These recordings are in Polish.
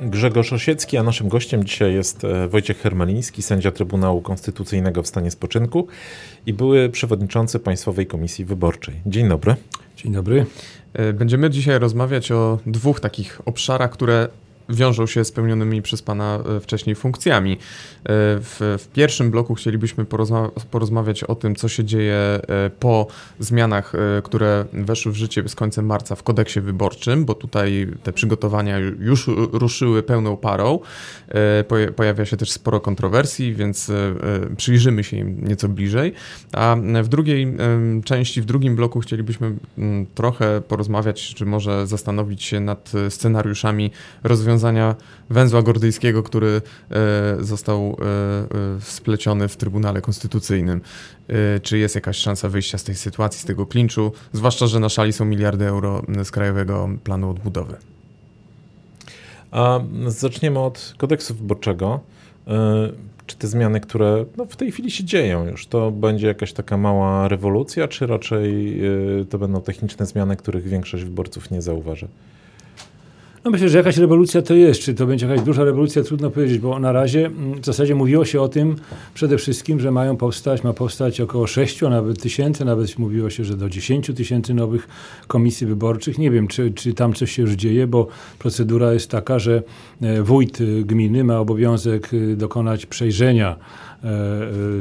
Grzegorz Osiecki, a naszym gościem dzisiaj jest e, Wojciech Hermeliński, sędzia Trybunału Konstytucyjnego w stanie spoczynku i były przewodniczący Państwowej Komisji Wyborczej. Dzień dobry. Dzień dobry. E, będziemy dzisiaj rozmawiać o dwóch takich obszarach, które wiążą się z pełnionymi przez Pana e, wcześniej funkcjami. E, w, w pierwszym bloku chcielibyśmy porozma porozmawiać o tym, co się dzieje e, po zmianach, które weszły w życie z końcem marca w kodeksie wyborczym, bo tutaj te przygotowania już ruszyły pełną parą. Pojawia się też sporo kontrowersji, więc przyjrzymy się im nieco bliżej. A w drugiej części, w drugim bloku chcielibyśmy trochę porozmawiać, czy może zastanowić się nad scenariuszami rozwiązania rozwiązania węzła gordyjskiego, który e, został e, e, spleciony w Trybunale Konstytucyjnym. Czy jest jakaś szansa wyjścia z tej sytuacji, z tego klinczu, zwłaszcza, że na szali są miliardy euro z Krajowego Planu Odbudowy? A zaczniemy od kodeksu wyborczego. Czy te zmiany, które no, w tej chwili się dzieją już, to będzie jakaś taka mała rewolucja, czy raczej to będą techniczne zmiany, których większość wyborców nie zauważy? No myślę, że jakaś rewolucja to jest. Czy to będzie jakaś duża rewolucja, trudno powiedzieć, bo na razie mm, w zasadzie mówiło się o tym przede wszystkim, że mają powstać, ma powstać około 6, a nawet tysięcy, nawet mówiło się, że do 10 tysięcy nowych komisji wyborczych. Nie wiem, czy, czy tam coś się już dzieje, bo procedura jest taka, że e, wójt gminy ma obowiązek e, dokonać przejrzenia E,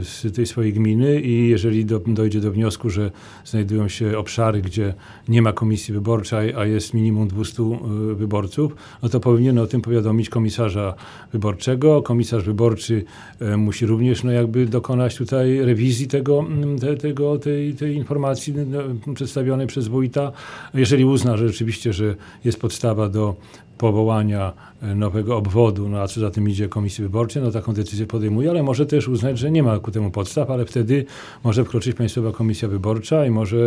z tej swojej gminy i jeżeli do, dojdzie do wniosku, że znajdują się obszary, gdzie nie ma komisji wyborczej, a jest minimum 200 e, wyborców, no to powinien o tym powiadomić komisarza wyborczego. Komisarz wyborczy e, musi również no jakby dokonać tutaj rewizji tego, te, tego, tej, tej informacji no, przedstawionej przez wójta. Jeżeli uzna, że rzeczywiście, że jest podstawa do powołania e, nowego obwodu, no a co za tym idzie komisji wyborczej, no taką decyzję podejmuje, ale może też uznać, że nie ma ku temu podstaw, ale wtedy może wkroczyć Państwowa Komisja Wyborcza i może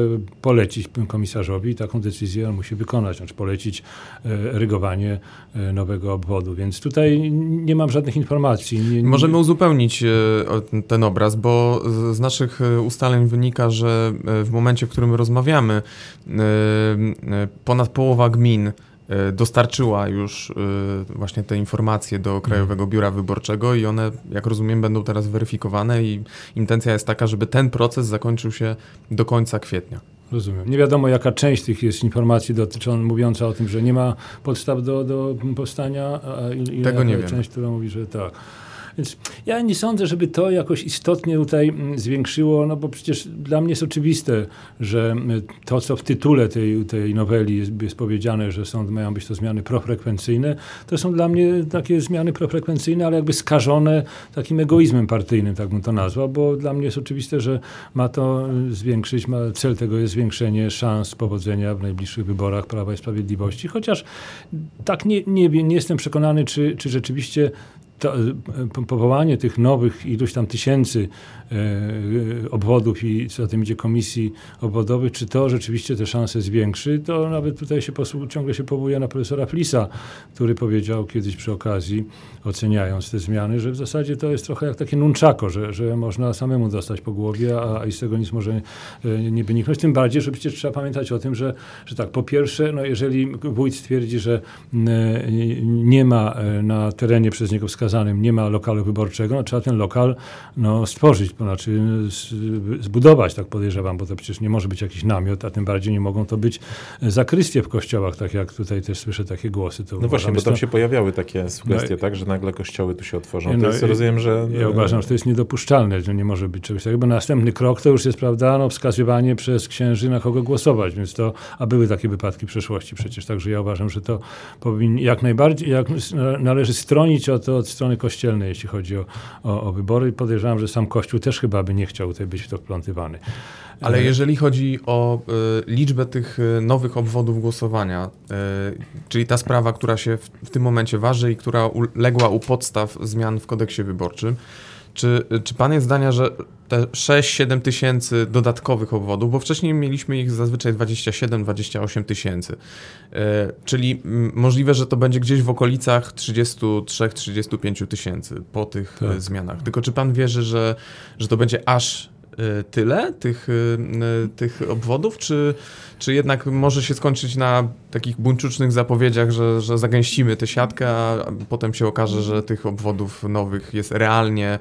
polecić komisarzowi taką decyzję on musi wykonać, znaczy polecić e, rygowanie e, nowego obwodu, więc tutaj nie mam żadnych informacji. Nie, nie... Możemy uzupełnić ten obraz, bo z naszych ustaleń wynika, że w momencie, w którym rozmawiamy, ponad połowa gmin E, dostarczyła już e, właśnie te informacje do Krajowego mhm. Biura Wyborczego i one, jak rozumiem, będą teraz weryfikowane i intencja jest taka, żeby ten proces zakończył się do końca kwietnia. Rozumiem. Nie wiadomo, jaka część tych jest informacji dotycząca, mówiąca o tym, że nie ma podstaw do, do powstania, a ile Tego nie wiem. część, która mówi, że tak. Więc ja nie sądzę, żeby to jakoś istotnie tutaj mm, zwiększyło, no bo przecież dla mnie jest oczywiste, że mm, to, co w tytule tej, tej noweli jest, jest powiedziane, że są, mają być to zmiany profrekwencyjne, to są dla mnie takie zmiany profrekwencyjne, ale jakby skażone takim egoizmem partyjnym, tak bym to nazwał, bo dla mnie jest oczywiste, że ma to zwiększyć, ma, cel tego jest zwiększenie szans powodzenia w najbliższych wyborach Prawa i Sprawiedliwości, chociaż tak nie, nie, nie jestem przekonany, czy, czy rzeczywiście to, e, powołanie tych nowych iluś tam tysięcy e, obwodów i co za tym idzie komisji obwodowych, czy to rzeczywiście te szanse zwiększy, to nawet tutaj się posłu, ciągle się powołuje na profesora Flisa, który powiedział kiedyś przy okazji, oceniając te zmiany, że w zasadzie to jest trochę jak takie nunczako, że, że można samemu dostać po głowie, a, a i z tego nic może e, nie wyniknąć. Tym bardziej, że przecież trzeba pamiętać o tym, że, że tak, po pierwsze, no jeżeli wójt stwierdzi, że nie ma na terenie przez niego wskazanych wskazanym nie ma lokalu wyborczego, no, trzeba ten lokal no, stworzyć, to znaczy zbudować, tak podejrzewam, bo to przecież nie może być jakiś namiot, a tym bardziej nie mogą to być zakrystie w kościołach, tak jak tutaj też słyszę takie głosy. To no właśnie, bo tam to... się pojawiały takie sugestie, no, tak, że nagle kościoły tu się otworzą. No, jest, rozumiem, że... Ja uważam, że to jest niedopuszczalne, że nie może być czegoś takiego, bo następny krok to już jest, prawda, no, wskazywanie przez księży na kogo głosować, więc to, a były takie wypadki w przeszłości przecież, także ja uważam, że to powinni jak najbardziej, jak należy stronić od, od strony kościelnej, jeśli chodzi o, o, o wybory. Podejrzewam, że sam Kościół też chyba by nie chciał tutaj być w to wplątywany. Ale jeżeli chodzi o y, liczbę tych y, nowych obwodów głosowania, y, czyli ta sprawa, która się w, w, tym momencie waży i która legła u podstaw zmian w kodeksie wyborczym, Czy, czy pan jest zdania, że te 6-7 tysięcy dodatkowych obwodów, bo wcześniej mieliśmy ich zazwyczaj 27-28 tysięcy, e, czyli możliwe, że to będzie gdzieś w okolicach 33-35 tysięcy po tych tak. zmianach. Tylko czy pan wierzy, że, że to będzie aż Y, tyle tych, tych obwodów, czy, czy jednak może się skończyć na takich buńczucznych zapowiedziach, że, że zagęścimy tę siatkę, a potem się okaże, że tych obwodów nowych jest realnie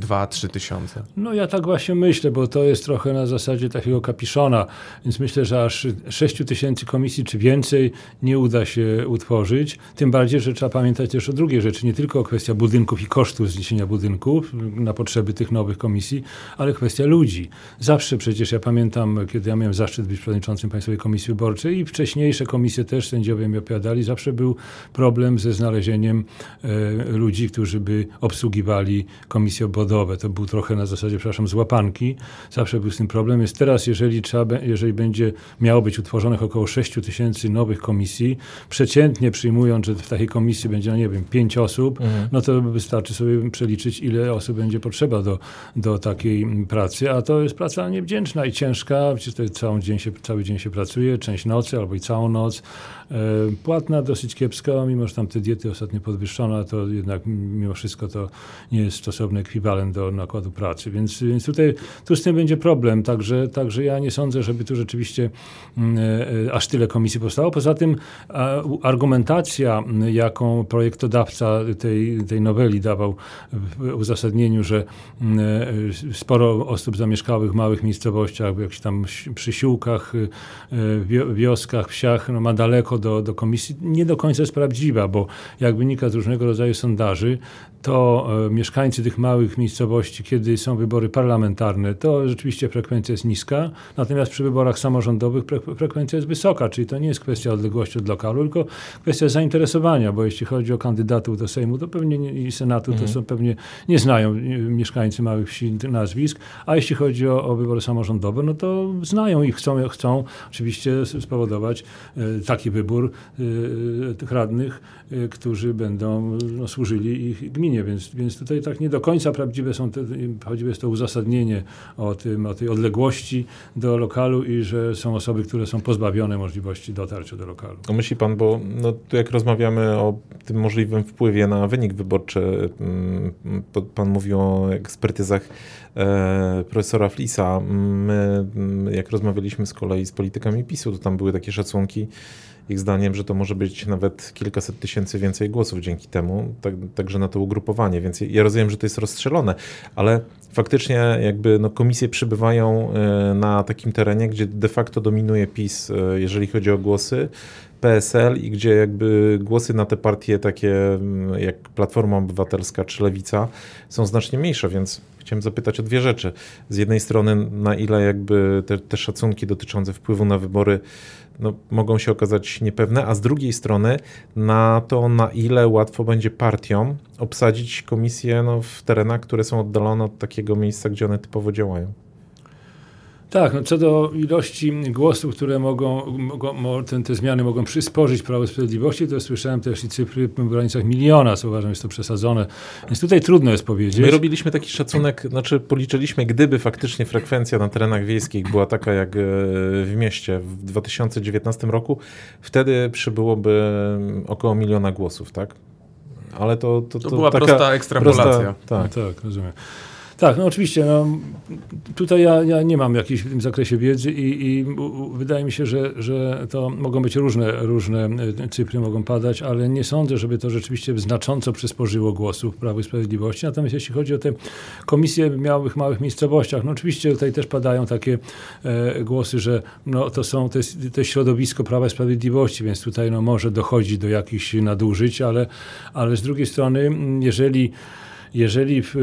2-3 tysiące? No ja tak właśnie myślę, bo to jest trochę na zasadzie takiego kapiszona, więc myślę, że aż 6 tysięcy komisji czy więcej nie uda się utworzyć. Tym bardziej, że trzeba pamiętać też o drugiej rzeczy, nie tylko kwestia budynków i kosztów zniesienia budynków na potrzeby tych nowych komisji, ale kwestia ludzi. Zawsze przecież ja pamiętam, kiedy ja miałem zaszczyt być przewodniczącym Państwowej Komisji Wyborczej i wcześniejsze komisje też sędziowie mi opowiadali, zawsze był problem ze znalezieniem e, ludzi, którzy by obsługiwali komisje obwodowe. To był trochę na zasadzie, przepraszam, złapanki. Zawsze był z tym problem. Jest teraz, jeżeli, trzeba, jeżeli będzie miało być utworzonych około 6 tysięcy nowych komisji, przeciętnie przyjmując, że w takiej komisji będzie, no nie wiem, 5 osób, mhm. no to wystarczy sobie przeliczyć, ile osób będzie potrzeba do, do takiej pracy, a to jest praca niewdzięczna i ciężka, przecież to cały dzień się, cały dzień się pracuje, część nocy albo i całą downloads E, płatna dosyć kiepska, mimo że tam te diety ostatnio podwyższono, to jednak mimo wszystko to nie jest stosowny ekwiwalent do nakładu pracy, więc, więc tutaj tu z tym będzie problem, także, także ja nie sądzę, żeby tu rzeczywiście mm, e, aż tyle komisji powstało. Poza tym argumentacja, jaką projektodawca tej, tej noweli dawał w uzasadnieniu, że e, sporo osób zamieszkałych w małych miejscowościach, jakichś tam przysiłkach, y, y, wioskach, wsiach, no ma daleko do, do komisji, nie do końca jest prawdziwa, bo jak wynika z różnego rodzaju sondaży, to e, mieszkańcy tych małych miejscowości, kiedy są wybory parlamentarne, to rzeczywiście frekwencja jest niska, natomiast przy wyborach samorządowych frekwencja jest wysoka, czyli to nie jest kwestia odległości od lokalu, tylko kwestia zainteresowania, bo jeśli chodzi o kandydatów do Sejmu, to pewnie nie, i Senatu, mhm. to są pewnie nie znają mieszkańcy małych wsi nazwisk, a jeśli chodzi o, o wybory samorządowe, no to znają i chcą, chcą oczywiście spowodować e, taki wybór e, tych radnych, którzy będą no, służyli ich gminie więc, więc tutaj tak nie do końca prawdziwe są te, choćby jest to uzasadnienie o, tym, o tej odległości do lokalu i że są osoby, które są pozbawione możliwości dotarcia do lokalu. Myśli pan, bo no, tu jak rozmawiamy o tym możliwym wpływie na wynik wyborczy, mm, pan mówił o ekspertyzach e, profesora Flisa. My, mm, jak rozmawialiśmy z kolei z politykami PiSu, to tam były takie szacunki, ich zdaniem, że to może być nawet kilkaset tysięcy więcej głosów dzięki temu, tak, także na to ugrupowanie. Więc ja rozumiem, że to jest rozstrzelone, ale faktycznie jakby no, komisje przybywają e, na takim terenie, gdzie de facto dominuje PiS, e, jeżeli chodzi o głosy. PSL i gdzie jakby głosy na te partie takie mm, jak Platforma Obywatelska czy Lewica są znacznie mniejsze, więc chciałem zapytać o dwie rzeczy. Z jednej strony na ile jakby te, te szacunki dotyczące wpływu na wybory no, mogą się okazać niepewne, a z drugiej strony na to, na ile łatwo będzie partiom obsadzić komisje no, w terenach, które są oddalone od takiego miejsca, gdzie one typowo działają. Tak, no co do ilości głosów, które mogą, mogą te, te, zmiany mogą przysporzyć Prawo Sprawiedliwości, to słyszałem też i cyfry w granicach miliona, co uważam jest to przesadzone. Więc tutaj trudno jest powiedzieć. My robiliśmy taki szacunek, znaczy policzyliśmy, gdyby faktycznie frekwencja na terenach wiejskich była taka jak e, w mieście w 2019 roku, wtedy przybyłoby około miliona głosów, tak? Ale to, to, to, to była taka prosta ekstrapolacja. Prosta, tak. No, tak, rozumiem. Tak, no oczywiście. No, tutaj ja, ja nie mam jakiejś w tym zakresie wiedzy i, i wydaje mi się, że, że to mogą być różne, różne e, cyfry, mogą padać, ale nie sądzę, żeby to rzeczywiście znacząco przysporzyło głosów Prawo i Sprawiedliwości. Natomiast jeśli chodzi o te komisje w małych, małych miejscowościach, no oczywiście tutaj też padają takie e, głosy, że no, to są to, jest, to środowisko Prawa i Sprawiedliwości, więc tutaj no, może dochodzić do jakichś nadużyć, ale, ale z drugiej strony, jeżeli jeżeli w,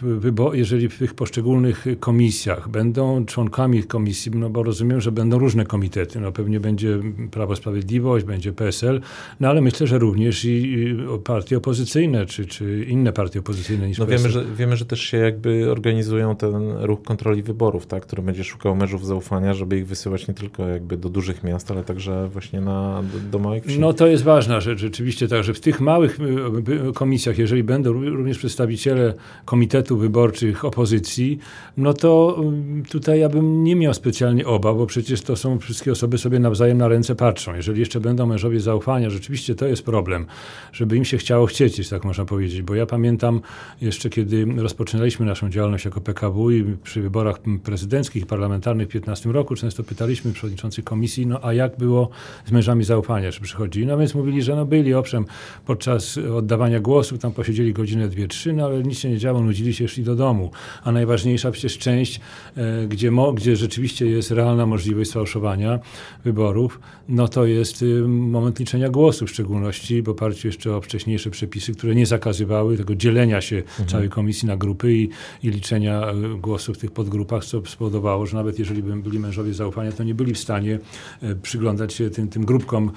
w, jeżeli w tych poszczególnych komisjach będą członkami komisji, no bo rozumiem, że będą różne komitety, no pewnie będzie Prawo Sprawiedliwość, będzie PSL, no ale myślę, że również i, partie opozycyjne, czy, czy inne partie opozycyjne niż no PSL. Wiemy że, wiemy, że też się jakby organizują ten ruch kontroli wyborów, tak, który będzie szukał mężów zaufania, żeby ich wysyłać nie tylko jakby do dużych miast, ale także właśnie na, do, do małych wsi. No to jest ważna rzecz, rzeczywiście tak, że w tych małych y, komisjach, jeżeli będą również przedstawiciele przedstawiciele komitetu wyborczych opozycji, no to mm, tutaj ja bym nie miał specjalnie obaw, bo przecież to są wszystkie osoby sobie nawzajem na ręce patrzą. Jeżeli jeszcze będą mężowie zaufania, rzeczywiście to jest problem, żeby im się chciało chcieć, tak można powiedzieć, bo ja pamiętam jeszcze kiedy rozpoczynaliśmy naszą działalność jako PKW i przy wyborach prezydenckich parlamentarnych w 2015 roku często pytaliśmy przewodniczących komisji, no a jak było z mężami zaufania, czy przychodzili? No więc mówili, że no byli, owszem, podczas oddawania głosu tam posiedzieli godzinę, dwie, trzy, no ale nic się nie działo, nudzili się, szli do domu. A najważniejsza przecież część, e, gdzie, mo, gdzie rzeczywiście jest realna możliwość sfałszowania wyborów, no to jest y, moment liczenia głosów w szczególności w oparciu jeszcze o wcześniejsze przepisy, które nie zakazywały tego dzielenia się mhm. całej komisji na grupy i, i liczenia e, głosów w tych podgrupach, co spowodowało, że nawet jeżeli by byli mężowie zaufania, to nie byli w stanie e, przyglądać się tym, tym grupkom,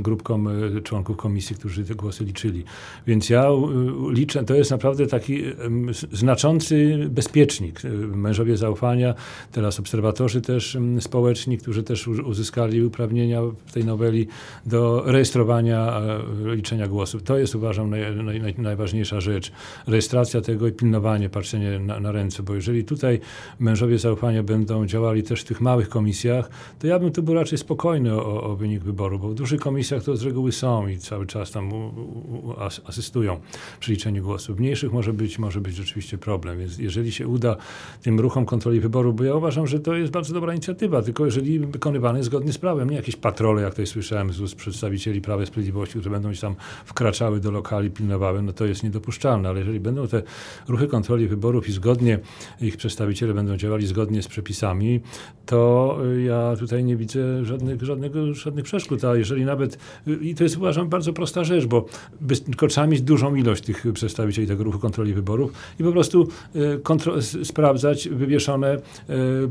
grupkom członków komisji, którzy te głosy liczyli. Więc ja liczę, to jest naprawdę taki znaczący bezpiecznik. Mężowie zaufania, teraz obserwatorzy też społeczni, którzy też uzyskali uprawnienia w tej noweli do rejestrowania, e, liczenia głosów. To jest uważam naj, naj, najważniejsza rzecz. Rejestracja tego i pilnowanie, patrzenie na, na ręce, bo jeżeli tutaj mężowie zaufania będą działali też w tych małych komisjach, to ja bym tu był raczej spokojny o, o wynik wyboru, bo w dużych komisjach to z reguły są i cały czas tam u, u, asystują przy liczeniu głosów. W mniejszych może być, może być rzeczywiście problem, więc jeżeli się uda tym ruchom kontroli wyboru, bo ja uważam, że to jest bardzo dobra inicjatywa, tylko jeżeli wykonywany zgodnie z prawem, nie jakieś patrole, jak tutaj słyszałem z ust przedstawicieli Prawa i Sprawiedliwości, które będą tam wkraczały do lokali, pilnowały, no to jest niedopuszczalne, ale jeżeli będą te ruchy kontroli wyborów i zgodnie ich przedstawiciele będą działali zgodnie z przepisami, to ja tutaj nie widzę żadnych, żadnego, żadnych przeszkód, a jeżeli nawet, i to jest uważam bardzo prosta rzecz, bo mieć dużą ilość tych przedstawicieli tego ruchu kontroli wyborów i po prostu e, sprawdzać wywieszone e,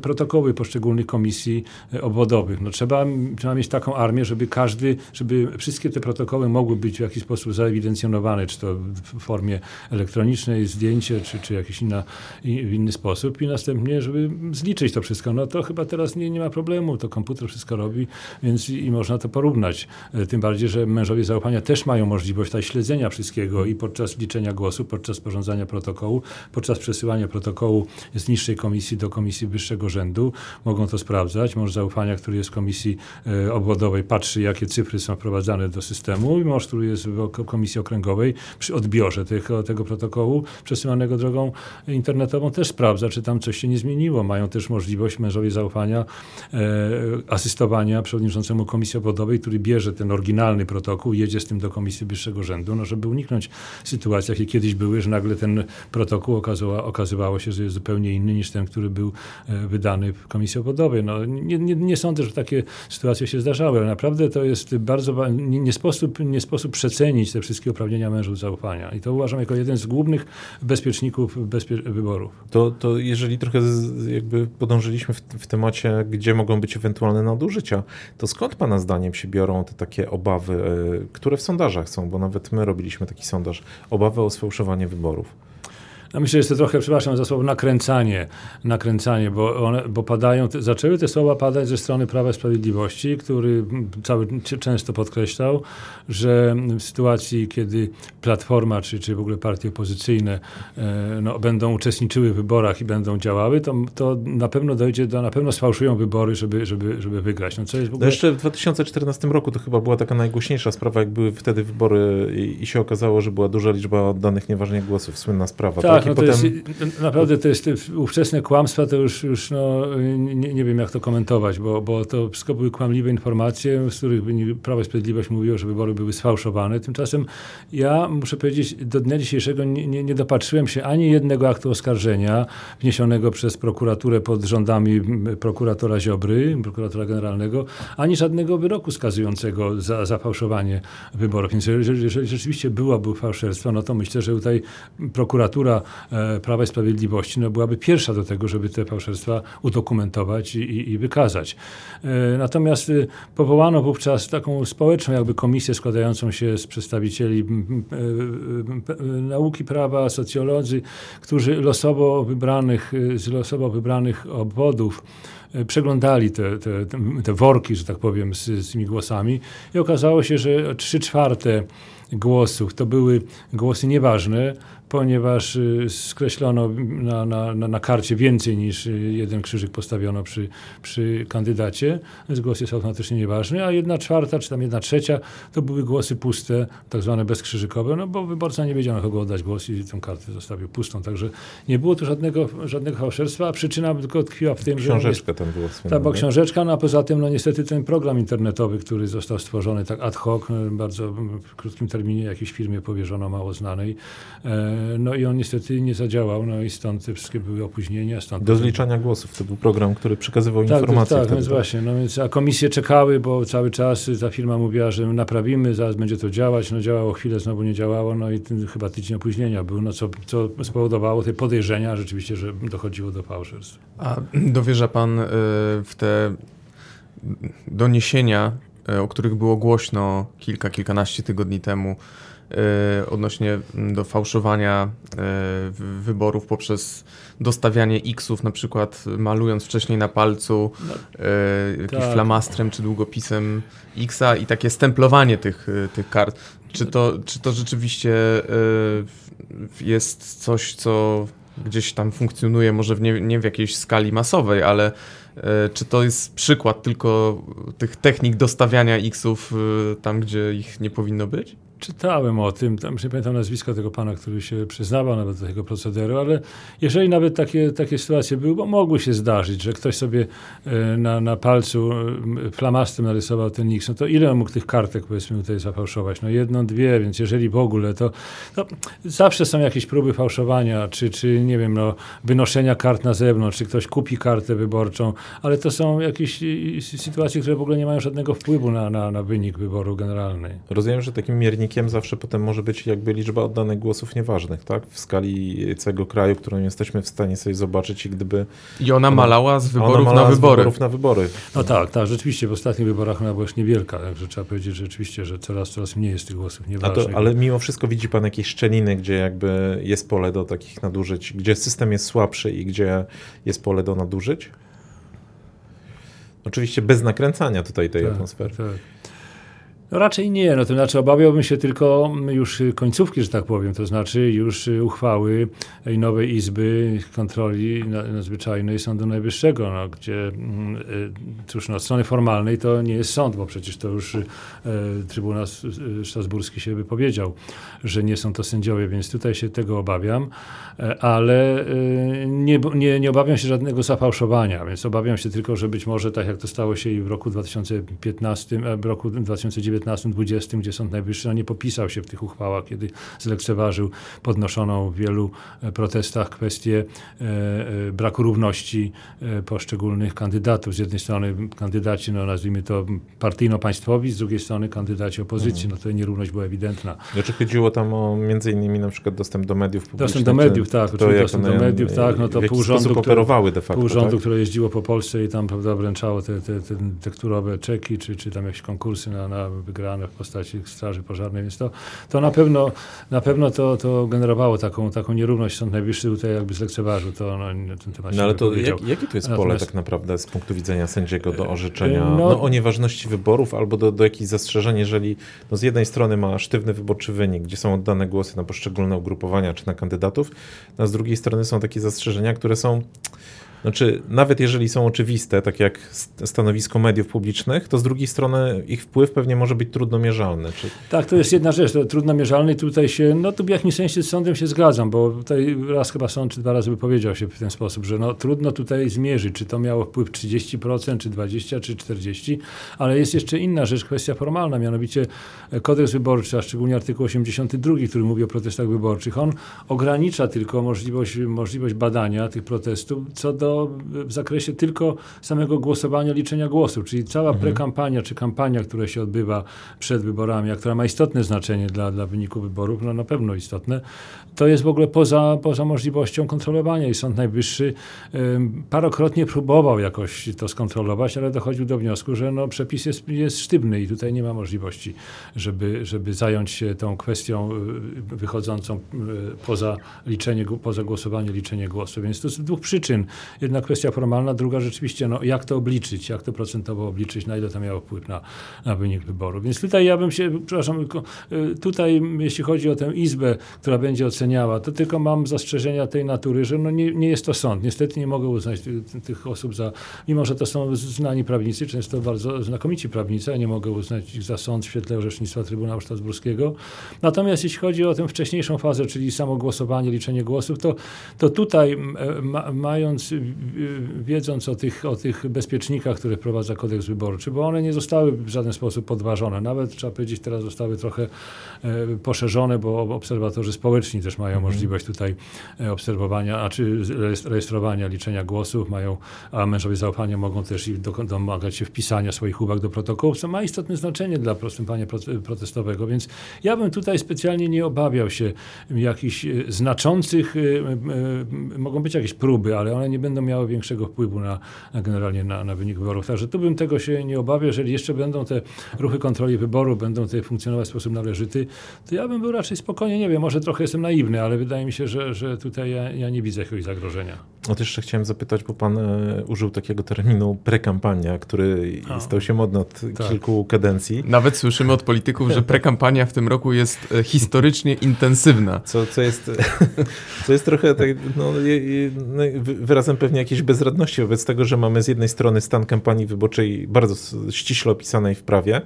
protokoły poszczególnych komisji e, obwodowych. No trzeba, trzeba mieć taką armię, żeby każdy, żeby wszystkie te protokoły mogły być w jakiś sposób zaewidencjonowane, czy to w formie elektronicznej, zdjęcie, czy, czy jakiś inna, inny sposób i następnie, żeby zliczyć to wszystko. No to chyba teraz nie, nie ma problemu, to komputer wszystko robi, więc i, i można to porównać. Tym bardziej, że mężowie zaufania też mają możliwość tutaj śledzenia wszystkiego i podczas liczenia podczas sporządzania protokołu, podczas przesyłania protokołu z niższej komisji do komisji wyższego rzędu. Mogą to sprawdzać. Mąż zaufania, który jest w komisji e, obwodowej, patrzy, jakie cyfry są wprowadzane do systemu i mąż, który jest w komisji okręgowej, przy odbiorze tego, tego protokołu przesyłanego drogą internetową też sprawdza, czy tam coś się nie zmieniło. Mają też możliwość mężowie zaufania e, asystowania przewodniczącemu komisji obwodowej, który bierze ten oryginalny protokół, jedzie z tym do komisji wyższego rzędu, no żeby uniknąć sytuacji, jakie kiedyś były, że nagle ten protokół okazywa, okazywało się, że jest zupełnie inny niż ten, który był e, wydany w komisji obwodowej. No, nie, nie, nie sądzę, że takie sytuacje się zdarzały, ale naprawdę to jest bardzo, nie, nie, sposób, nie sposób przecenić te wszystkie uprawnienia mężów zaufania. I to uważam jako jeden z głównych bezpieczników bezpie wyborów. To, to jeżeli trochę z, jakby podążyliśmy w, w temacie, gdzie mogą być ewentualne nadużycia, to skąd Pana zdaniem się biorą te takie obawy, y, które w sondażach są, bo nawet my robiliśmy taki sondaż, obawy o sfałszowanie wyborów? No myślę, że jest to trochę, przepraszam za słowo, nakręcanie, nakręcanie bo, one, bo padają, te, zaczęły te słowa padać ze strony Prawa i Sprawiedliwości, który cały często podkreślał, że w sytuacji, kiedy Platforma, czy, czy w ogóle partie opozycyjne e, no, będą uczestniczyły w wyborach i będą działały, to, to na pewno dojdzie do, na pewno sfałszują wybory, żeby, żeby, żeby wygrać. No, co jest w ogóle... no jeszcze w 2014 roku to chyba była taka najgłośniejsza sprawa, jak były wtedy wybory i, i się okazało, że była duża liczba oddanych nieważnych głosów, słynna sprawa. Tak, tak no to potem... jest, naprawdę to jest ówczesne kłamstwa, to już, już no, nie, nie wiem jak to komentować, bo, bo to wszystko były kłamliwe informacje, z których Prawo i Sprawiedliwość mówiło, że wybory były sfałszowane. Tymczasem ja muszę powiedzieć, do dnia dzisiejszego nie, nie, nie dopatrzyłem się ani jednego aktu oskarżenia wniesionego przez prokuraturę pod rządami prokuratora Ziobry, prokuratora generalnego, ani żadnego wyroku skazującego za, za fałszowanie wyborów. Więc jeżeli, jeżeli rzeczywiście byłoby fałszerstwo, no to myślę, że tutaj prokuratura Prawa i Sprawiedliwości no, byłaby pierwsza do tego, żeby te fałszerstwa udokumentować i, i, i wykazać. E, natomiast e, powołano wówczas taką społeczną jakby komisję składającą się z przedstawicieli nauki prawa, socjolodzy, którzy losowo wybranych, z losowo wybranych obwodów e, przeglądali te, te, te worki, że tak powiem, z, z tymi głosami i okazało się, że trzy czwarte głosów to były głosy nieważne, ponieważ y, skreślono na, na, na karcie więcej niż y, jeden krzyżyk postawiono przy, przy kandydacie, więc głos jest automatycznie nieważny, a jedna czwarta, czy tam jedna trzecia, to były głosy puste, tak zwane bezkrzyżykowe, no bo wyborca nie wiedział na kogo oddać głos i tę kartę zostawił pustą, także nie było tu żadnego, żadnego fałszerstwa, a przyczyna tylko tkwiła w tym, Książeczka tam była. Tak, bo książeczka, no a poza tym, no niestety ten program internetowy, który został stworzony tak ad hoc, bardzo w krótkim terminie jakiejś firmie powierzono mało znanej, e, no i on niestety nie zadziałał, no i stąd te wszystkie były opóźnienia. Stąd Do zliczania głosów, to był program, który przekazywał tak, informacje. Tak, wtedy, więc właśnie, no więc a komisje czekały, bo cały czas ta firma mówiła, że naprawimy, zaraz będzie to działać, no działało chwilę, znowu nie działało, no i ten, chyba tydzień opóźnienia był, no co, co spowodowało te podejrzenia rzeczywiście, że dochodziło do fałszerstw. A dowierza pan y, w te doniesienia, y, o których było głośno kilka, kilkanaście tygodni temu, Y, odnośnie mm, do fałszowania y, wyborów poprzez dostawianie X-ów, na przykład malując wcześniej na palcu no, y, jakimś tak. flamastrem czy długopisem X-a i takie stemplowanie tych, tych kart. Czy to, czy to rzeczywiście jest coś, co gdzieś tam funkcjonuje, może w nie, nie w jakiejś skali masowej, ale czy to jest przykład tylko tych technik dostawiania X-ów tam, gdzie ich nie powinno być? Czytałem o tym, tam nie pamiętam nazwiska tego pana, który się przyznawał nawet do tego procederu, ale jeżeli nawet takie, takie sytuacje były, bo mogły się zdarzyć, że ktoś sobie e, na, na palcu e, flamastym narysował ten Nixon, to ile mógł tych kartek powiedzmy tutaj zafałszować? No jedną, dwie, więc jeżeli w ogóle, to, to zawsze są jakieś próby fałszowania, czy, czy nie wiem, no, wynoszenia kart na zewnątrz, czy ktoś kupi kartę wyborczą, ale to są jakieś sytuacje, które w ogóle nie mają żadnego wpływu na, na, na wynik wyboru generalny. Rozumiem, że takim miernikiem wynikiem zawsze potem może być jakby liczba oddanych głosów nieważnych, tak? W skali całego kraju, którą jesteśmy w stanie sobie zobaczyć i gdyby... I ona malała z wyborów malała na wybory. Z wyborów na wybory. No tak, tak, rzeczywiście w ostatnich wyborach ona była już niewielka, także trzeba powiedzieć że rzeczywiście, że coraz, coraz mniej jest tych głosów nieważnych. To, ale mimo wszystko widzi pan jakieś szczeliny, gdzie jakby jest pole do takich nadużyć, gdzie system jest słabszy i gdzie jest pole do nadużyć? Oczywiście bez nakręcania tutaj tej tak, atmosfery. Tak. No raczej nie, no to znaczy obawiałbym się tylko już końcówki, że tak powiem, to znaczy już uchwały nowej Izby Kontroli Nadzwyczajnej Sądu Najwyższego, no, gdzie mm, y, cóż, no, od strony formalnej to nie jest sąd, bo przecież to już e, Trybunał Strasburski się wypowiedział, że nie są to sędziowie, więc tutaj się tego obawiam, e, ale e, nie, nie, nie obawiam się żadnego zafałszowania, więc obawiam się tylko, że być może tak jak to stało się i w roku 2015, w roku 2019 19-20, gdzie Sąd Najwyższy no, nie popisał się w tych uchwałach, kiedy zlekceważył podnoszoną w wielu e, protestach kwestię e, e, braku równości poszczególnych kandydatów. Z jednej strony kandydaci, no nazwijmy to partyjno-państwowi, z drugiej strony kandydaci opozycji. Mhm. No to nierówność była ewidentna. Znaczy chodziło tam o między innymi na przykład dostęp do mediów publicznych. Dostęp do mediów, tak. To, dostęp do mediów, tak. No to pół rządu, które, de facto, pół rządu tak? które jeździło po Polsce i tam prawda, wręczało te, te, te tekturowe czeki, czy, czy tam jakieś konkursy na, na wygrane w postaci straży pożarnej, więc to, to na pewno, na pewno to, to generowało taką, taką nierówność. Sąd Najwyższy tutaj jakby zlekceważył to no, na ten temat No ale to jak, jakie to jest Natomiast, pole tak naprawdę z punktu widzenia sędziego do orzeczenia no, no, o nieważności wyborów albo do, do jakichś zastrzeżeń, jeżeli no, z jednej strony ma sztywny wyborczy wynik, gdzie są oddane głosy na poszczególne ugrupowania czy na kandydatów, a z drugiej strony są takie zastrzeżenia, które są znaczy, nawet jeżeli są oczywiste, tak jak stanowisko mediów publicznych, to z drugiej strony ich wpływ pewnie może być trudno mierzalny. Czy... Tak, to jest jedna rzecz, trudno mierzalny. Tutaj się, no tu w jakimś sensie z sądem się zgadzam, bo tutaj raz chyba sąd czy dwa razy wypowiedział się w ten sposób, że no trudno tutaj zmierzyć, czy to miało wpływ 30%, czy 20%, czy 40%, ale jest jeszcze inna rzecz, kwestia formalna, mianowicie kodeks wyborczy, a szczególnie artykuł 82, który mówi o protestach wyborczych, on ogranicza tylko możliwość, możliwość badania tych protestów co do w zakresie tylko samego głosowania, liczenia głosów, czyli cała mhm. prekampania czy kampania, która się odbywa przed wyborami, a która ma istotne znaczenie dla, dla wyniku wyborów, no na pewno istotne, to jest w ogóle poza, poza możliwością kontrolowania i Sąd Najwyższy parokrotnie próbował jakoś to skontrolować, ale dochodził do wniosku, że no, przepis jest, jest sztywny i tutaj nie ma możliwości, żeby, żeby zająć się tą kwestią y, wychodzącą y, poza liczenie, poza głosowanie, liczenie głosów. Więc to z dwóch przyczyn. jedna kwestia formalna, druga rzeczywiście, no, jak to obliczyć, jak to procentowo obliczyć, na ile to miało wpływ na, na wynik wyboru. Więc tutaj ja bym się, przepraszam, y, tutaj jeśli chodzi o tę izbę, która będzie oceniała, to tylko mam zastrzeżenia tej natury, że no nie, nie jest to sąd. Niestety nie mogę uznać tych, tych osób za, mimo że to są znani prawnicy, często bardzo znakomici prawnicy, a nie mogę uznać ich za sąd w świetle orzecznictwa Trybunału Strasburskiego. Natomiast jeśli chodzi o tę wcześniejszą fazę, czyli samo głosowanie, liczenie głosów, to, to tutaj ma, mając, wiedząc o tych, o tych bezpiecznikach, które wprowadza kodeks wyborczy, bo one nie zostały w żaden sposób podważone. Nawet trzeba powiedzieć, teraz zostały trochę e, poszerzone, bo obserwatorzy społeczni też mają mhm. możliwość tutaj e, obserwowania, a czy rejestrowania, liczenia głosów, mają, a mężowie zaufania mogą też domagać się wpisania swoich uwag do protokołu, co ma istotne znaczenie dla postępowania protestowego, więc ja bym tutaj specjalnie nie obawiał się jakichś e, znaczących, mogą być jakieś próby, ale one nie będą miały większego wpływu na, na generalnie na, na wynik wyborów. Także tu bym tego się nie obawiał. Jeżeli jeszcze będą te ruchy kontroli wyboru, będą tutaj funkcjonować w sposób należyty, to ja bym był raczej spokojnie, nie wiem, może trochę jestem naiwny, ale wydaje mi się, że, że tutaj ja, ja nie widzę jakiegoś zagrożenia. O też jeszcze chciałem zapytać, bo pan e, użył takiego terminu prekampania, który o. stał się modny od tak. kilku kadencji. Nawet słyszymy od polityków, że prekampania w tym roku jest e, historycznie intensywna. Co, co, jest, co jest trochę tak, no, no wyrazem pewnie jakiejś bezradności wobec tego, że mamy z jednej strony stan kampanii wyborczej bardzo ściśle opisanej w prawie,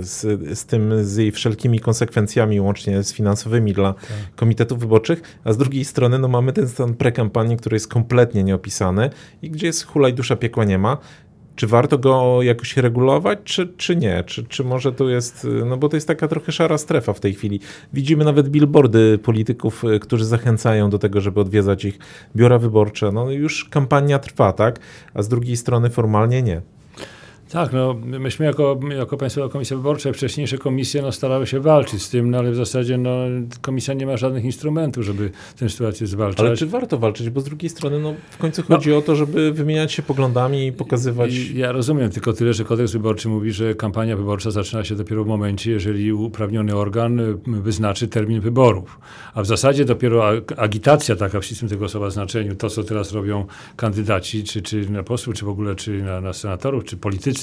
z, z tym, z jej wszelkimi konsekwencjami, łącznie z finansowymi dla tak. komitetów wyborczych, a z drugiej strony no, mamy ten stan prekampanii, który jest kompletnie nieopisany i gdzie jest hulaj dusza piekła nie ma. Czy warto go jakoś regulować, czy, czy nie? Czy, czy może to jest, no bo to jest taka trochę szara strefa w tej chwili. Widzimy nawet billboardy polityków, y, którzy zachęcają do tego, żeby odwiedzać ich biura wyborcze. No już kampania trwa, tak? A z drugiej strony formalnie nie. Tak, no myśmy jako, jako Państwowa Komisja Wyborcza, wcześniejsze komisje no, starały się walczyć z tym, no, ale w zasadzie no, komisja nie ma żadnych instrumentów, żeby tę sytuację zwalczać. Ale czy warto walczyć? Bo z drugiej strony no, w końcu no. chodzi no, o to, żeby wymieniać się poglądami i pokazywać... Ja rozumiem, tylko tyle, że kodeks wyborczy mówi, że kampania wyborcza zaczyna się dopiero w momencie, jeżeli uprawniony organ wyznaczy termin wyborów. A w zasadzie dopiero agitacja taka w ścisłym tego słowa znaczeniu, to co teraz robią kandydaci, czy, czy na posłów, czy w ogóle czy na, na senatorów, czy politycy,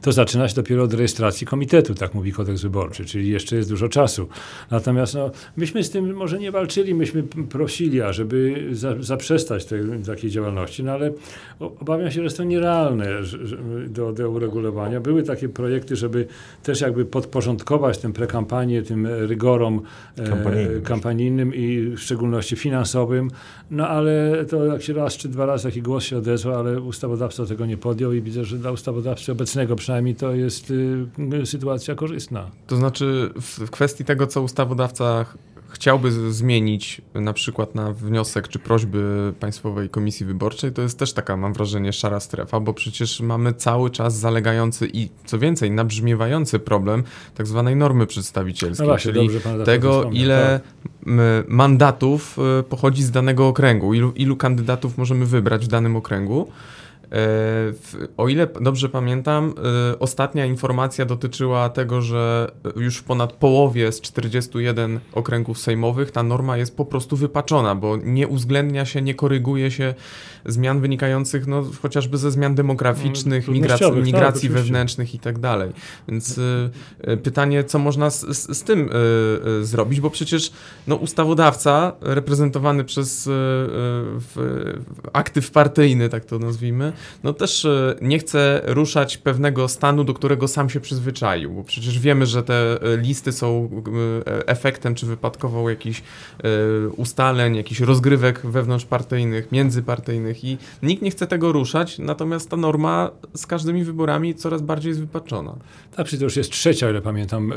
to zaczyna się dopiero od rejestracji komitetu, tak mówi kodeks wyborczy, czyli jeszcze jest dużo czasu. Natomiast no, myśmy z tym może nie walczyli, myśmy prosili, ażeby za, zaprzestać tej, takiej działalności, no ale obawiam się, że jest to nierealne że, że do, do uregulowania. Były takie projekty, żeby też jakby podporządkować tę prekampanię tym rygorom kampanijnym, e, kampanijnym i w szczególności finansowym, no ale to jak się raz czy dwa razy taki głos się odezwał, ale ustawodawca tego nie podjął i widzę, że dla ustawodawcy obecnego przynajmniej to jest y, sytuacja korzystna. To znaczy w kwestii tego, co ustawodawca chciałby zmienić na przykład na wniosek czy prośby Państwowej Komisji Wyborczej, to jest też taka, mam wrażenie, szara strefa, bo przecież mamy cały czas zalegający i co więcej, nabrzmiewający problem tak zwanej normy przedstawicielskiej, no właśnie, czyli tego, ile tak. mandatów y, pochodzi z danego okręgu, ilu, ilu kandydatów możemy wybrać w danym okręgu. O ile dobrze pamiętam, e, ostatnia informacja dotyczyła tego, że już w ponad połowie z 41 okręgów sejmowych ta norma jest po prostu wypaczona, bo nie uwzględnia się, nie koryguje się zmian wynikających no, chociażby ze zmian demograficznych, no, migracji, tak, migracji tak, wewnętrznych i tak dalej. Więc y, pytanie, co można z, z, z tym y, y, zrobić, bo przecież no, ustawodawca reprezentowany przez aktyw partyjny, tak to nazwijmy, no też nie chce ruszać pewnego stanu, do którego sam się przyzwyczaił, bo przecież wiemy, że te listy są efektem czy wypadkową jakichś ustaleń, jakichś rozgrywek wewnątrzpartyjnych, międzypartyjnych, i nikt nie chce tego ruszać, natomiast ta norma z każdymi wyborami coraz bardziej jest wypaczona. Tak, przecież to już jest trzecia, ile pamiętam,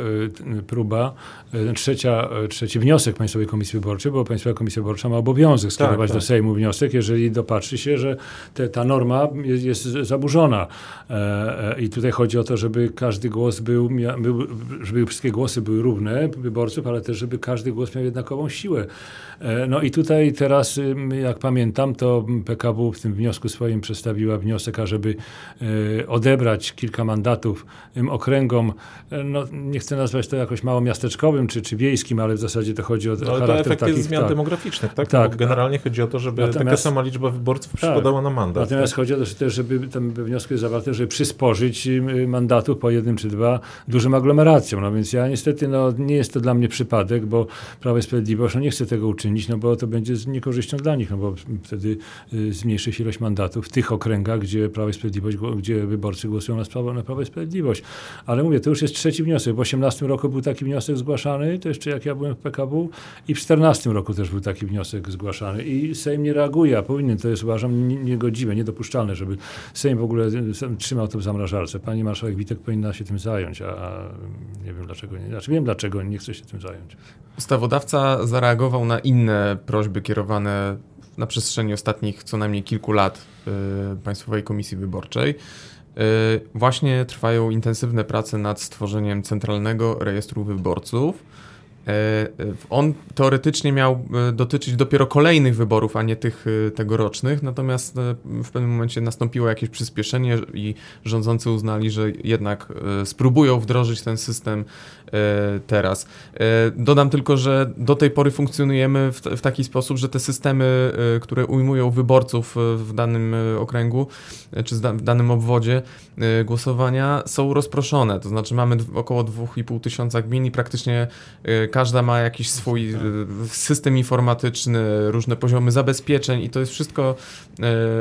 próba, y, trzecia, trzeci wniosek Państwowej Komisji Wyborczej, bo Państwowa Komisja Wyborcza ma obowiązek skierować tak, tak. do Sejmu wniosek, jeżeli dopatrzy się, że te, ta norma jest, jest zaburzona. I tutaj chodzi o to, żeby każdy głos był, żeby wszystkie głosy były równe wyborców, ale też, żeby każdy głos miał jednakową siłę. No i tutaj teraz, jak pamiętam, to PKW w tym wniosku swoim przedstawiła wniosek, ażeby odebrać kilka mandatów okręgom, no nie chcę nazwać to jakoś mało miasteczkowym czy, czy wiejskim, ale w zasadzie to chodzi o no, ale to efekt takich, jest zmian tak. demograficznych, tak? tak no, generalnie chodzi o to, żeby natomiast, taka sama liczba wyborców tak, przypadała na mandat. Natomiast tak? chodzi o to że też, żeby tam we wniosku jest zawarte, żeby przysporzyć y, mandatów po jednym czy dwa dużym aglomeracjom. No więc ja niestety, no nie jest to dla mnie przypadek, bo Prawo i Sprawiedliwość no, nie chce tego uczynić, no bo to będzie z niekorzyścią dla nich, no bo wtedy y, zmniejszy się ilość mandatów w tych okręgach, gdzie Prawo i Sprawiedliwość, gdzie wyborcy głosują na, sprawo, na Prawo i Sprawiedliwość. Ale mówię, to już jest trzeci wniosek. W 2018 roku był taki wniosek zgłaszany, to jeszcze jak ja byłem w PKW i w 2014 roku też był taki wniosek zgłaszany i Sejm nie reaguje, a powinien. To jest uważam niegodziwe, niedopuszczalne, żeby Sejm w ogóle trzymał to w zamrażarce. Pani marszałek Witek powinna się tym zająć, a nie wiem dlaczego nie. Znaczy wiem dlaczego nie chce się tym zająć. Ustawodawca zareagował na inne prośby kierowane na przestrzeni ostatnich co najmniej kilku lat y, Państwowej Komisji Wyborczej. Y, właśnie trwają intensywne prace nad stworzeniem centralnego rejestru wyborców. Y, on teoretycznie miał dotyczyć dopiero kolejnych wyborów, a nie tych tegorocznych, natomiast w pewnym momencie nastąpiło jakieś przyspieszenie i rządzący uznali, że jednak spróbują wdrożyć ten system E, teraz. E, dodam tylko, że do tej pory funkcjonujemy w, w taki sposób, że te systemy, e, które ujmują wyborców w danym okręgu czy w danym obwodzie głosowania są rozproszone. To znaczy mamy około 2,5 tysiąca gmin i praktycznie każda ma jakiś swój system informatyczny, różne poziomy zabezpieczeń i to jest wszystko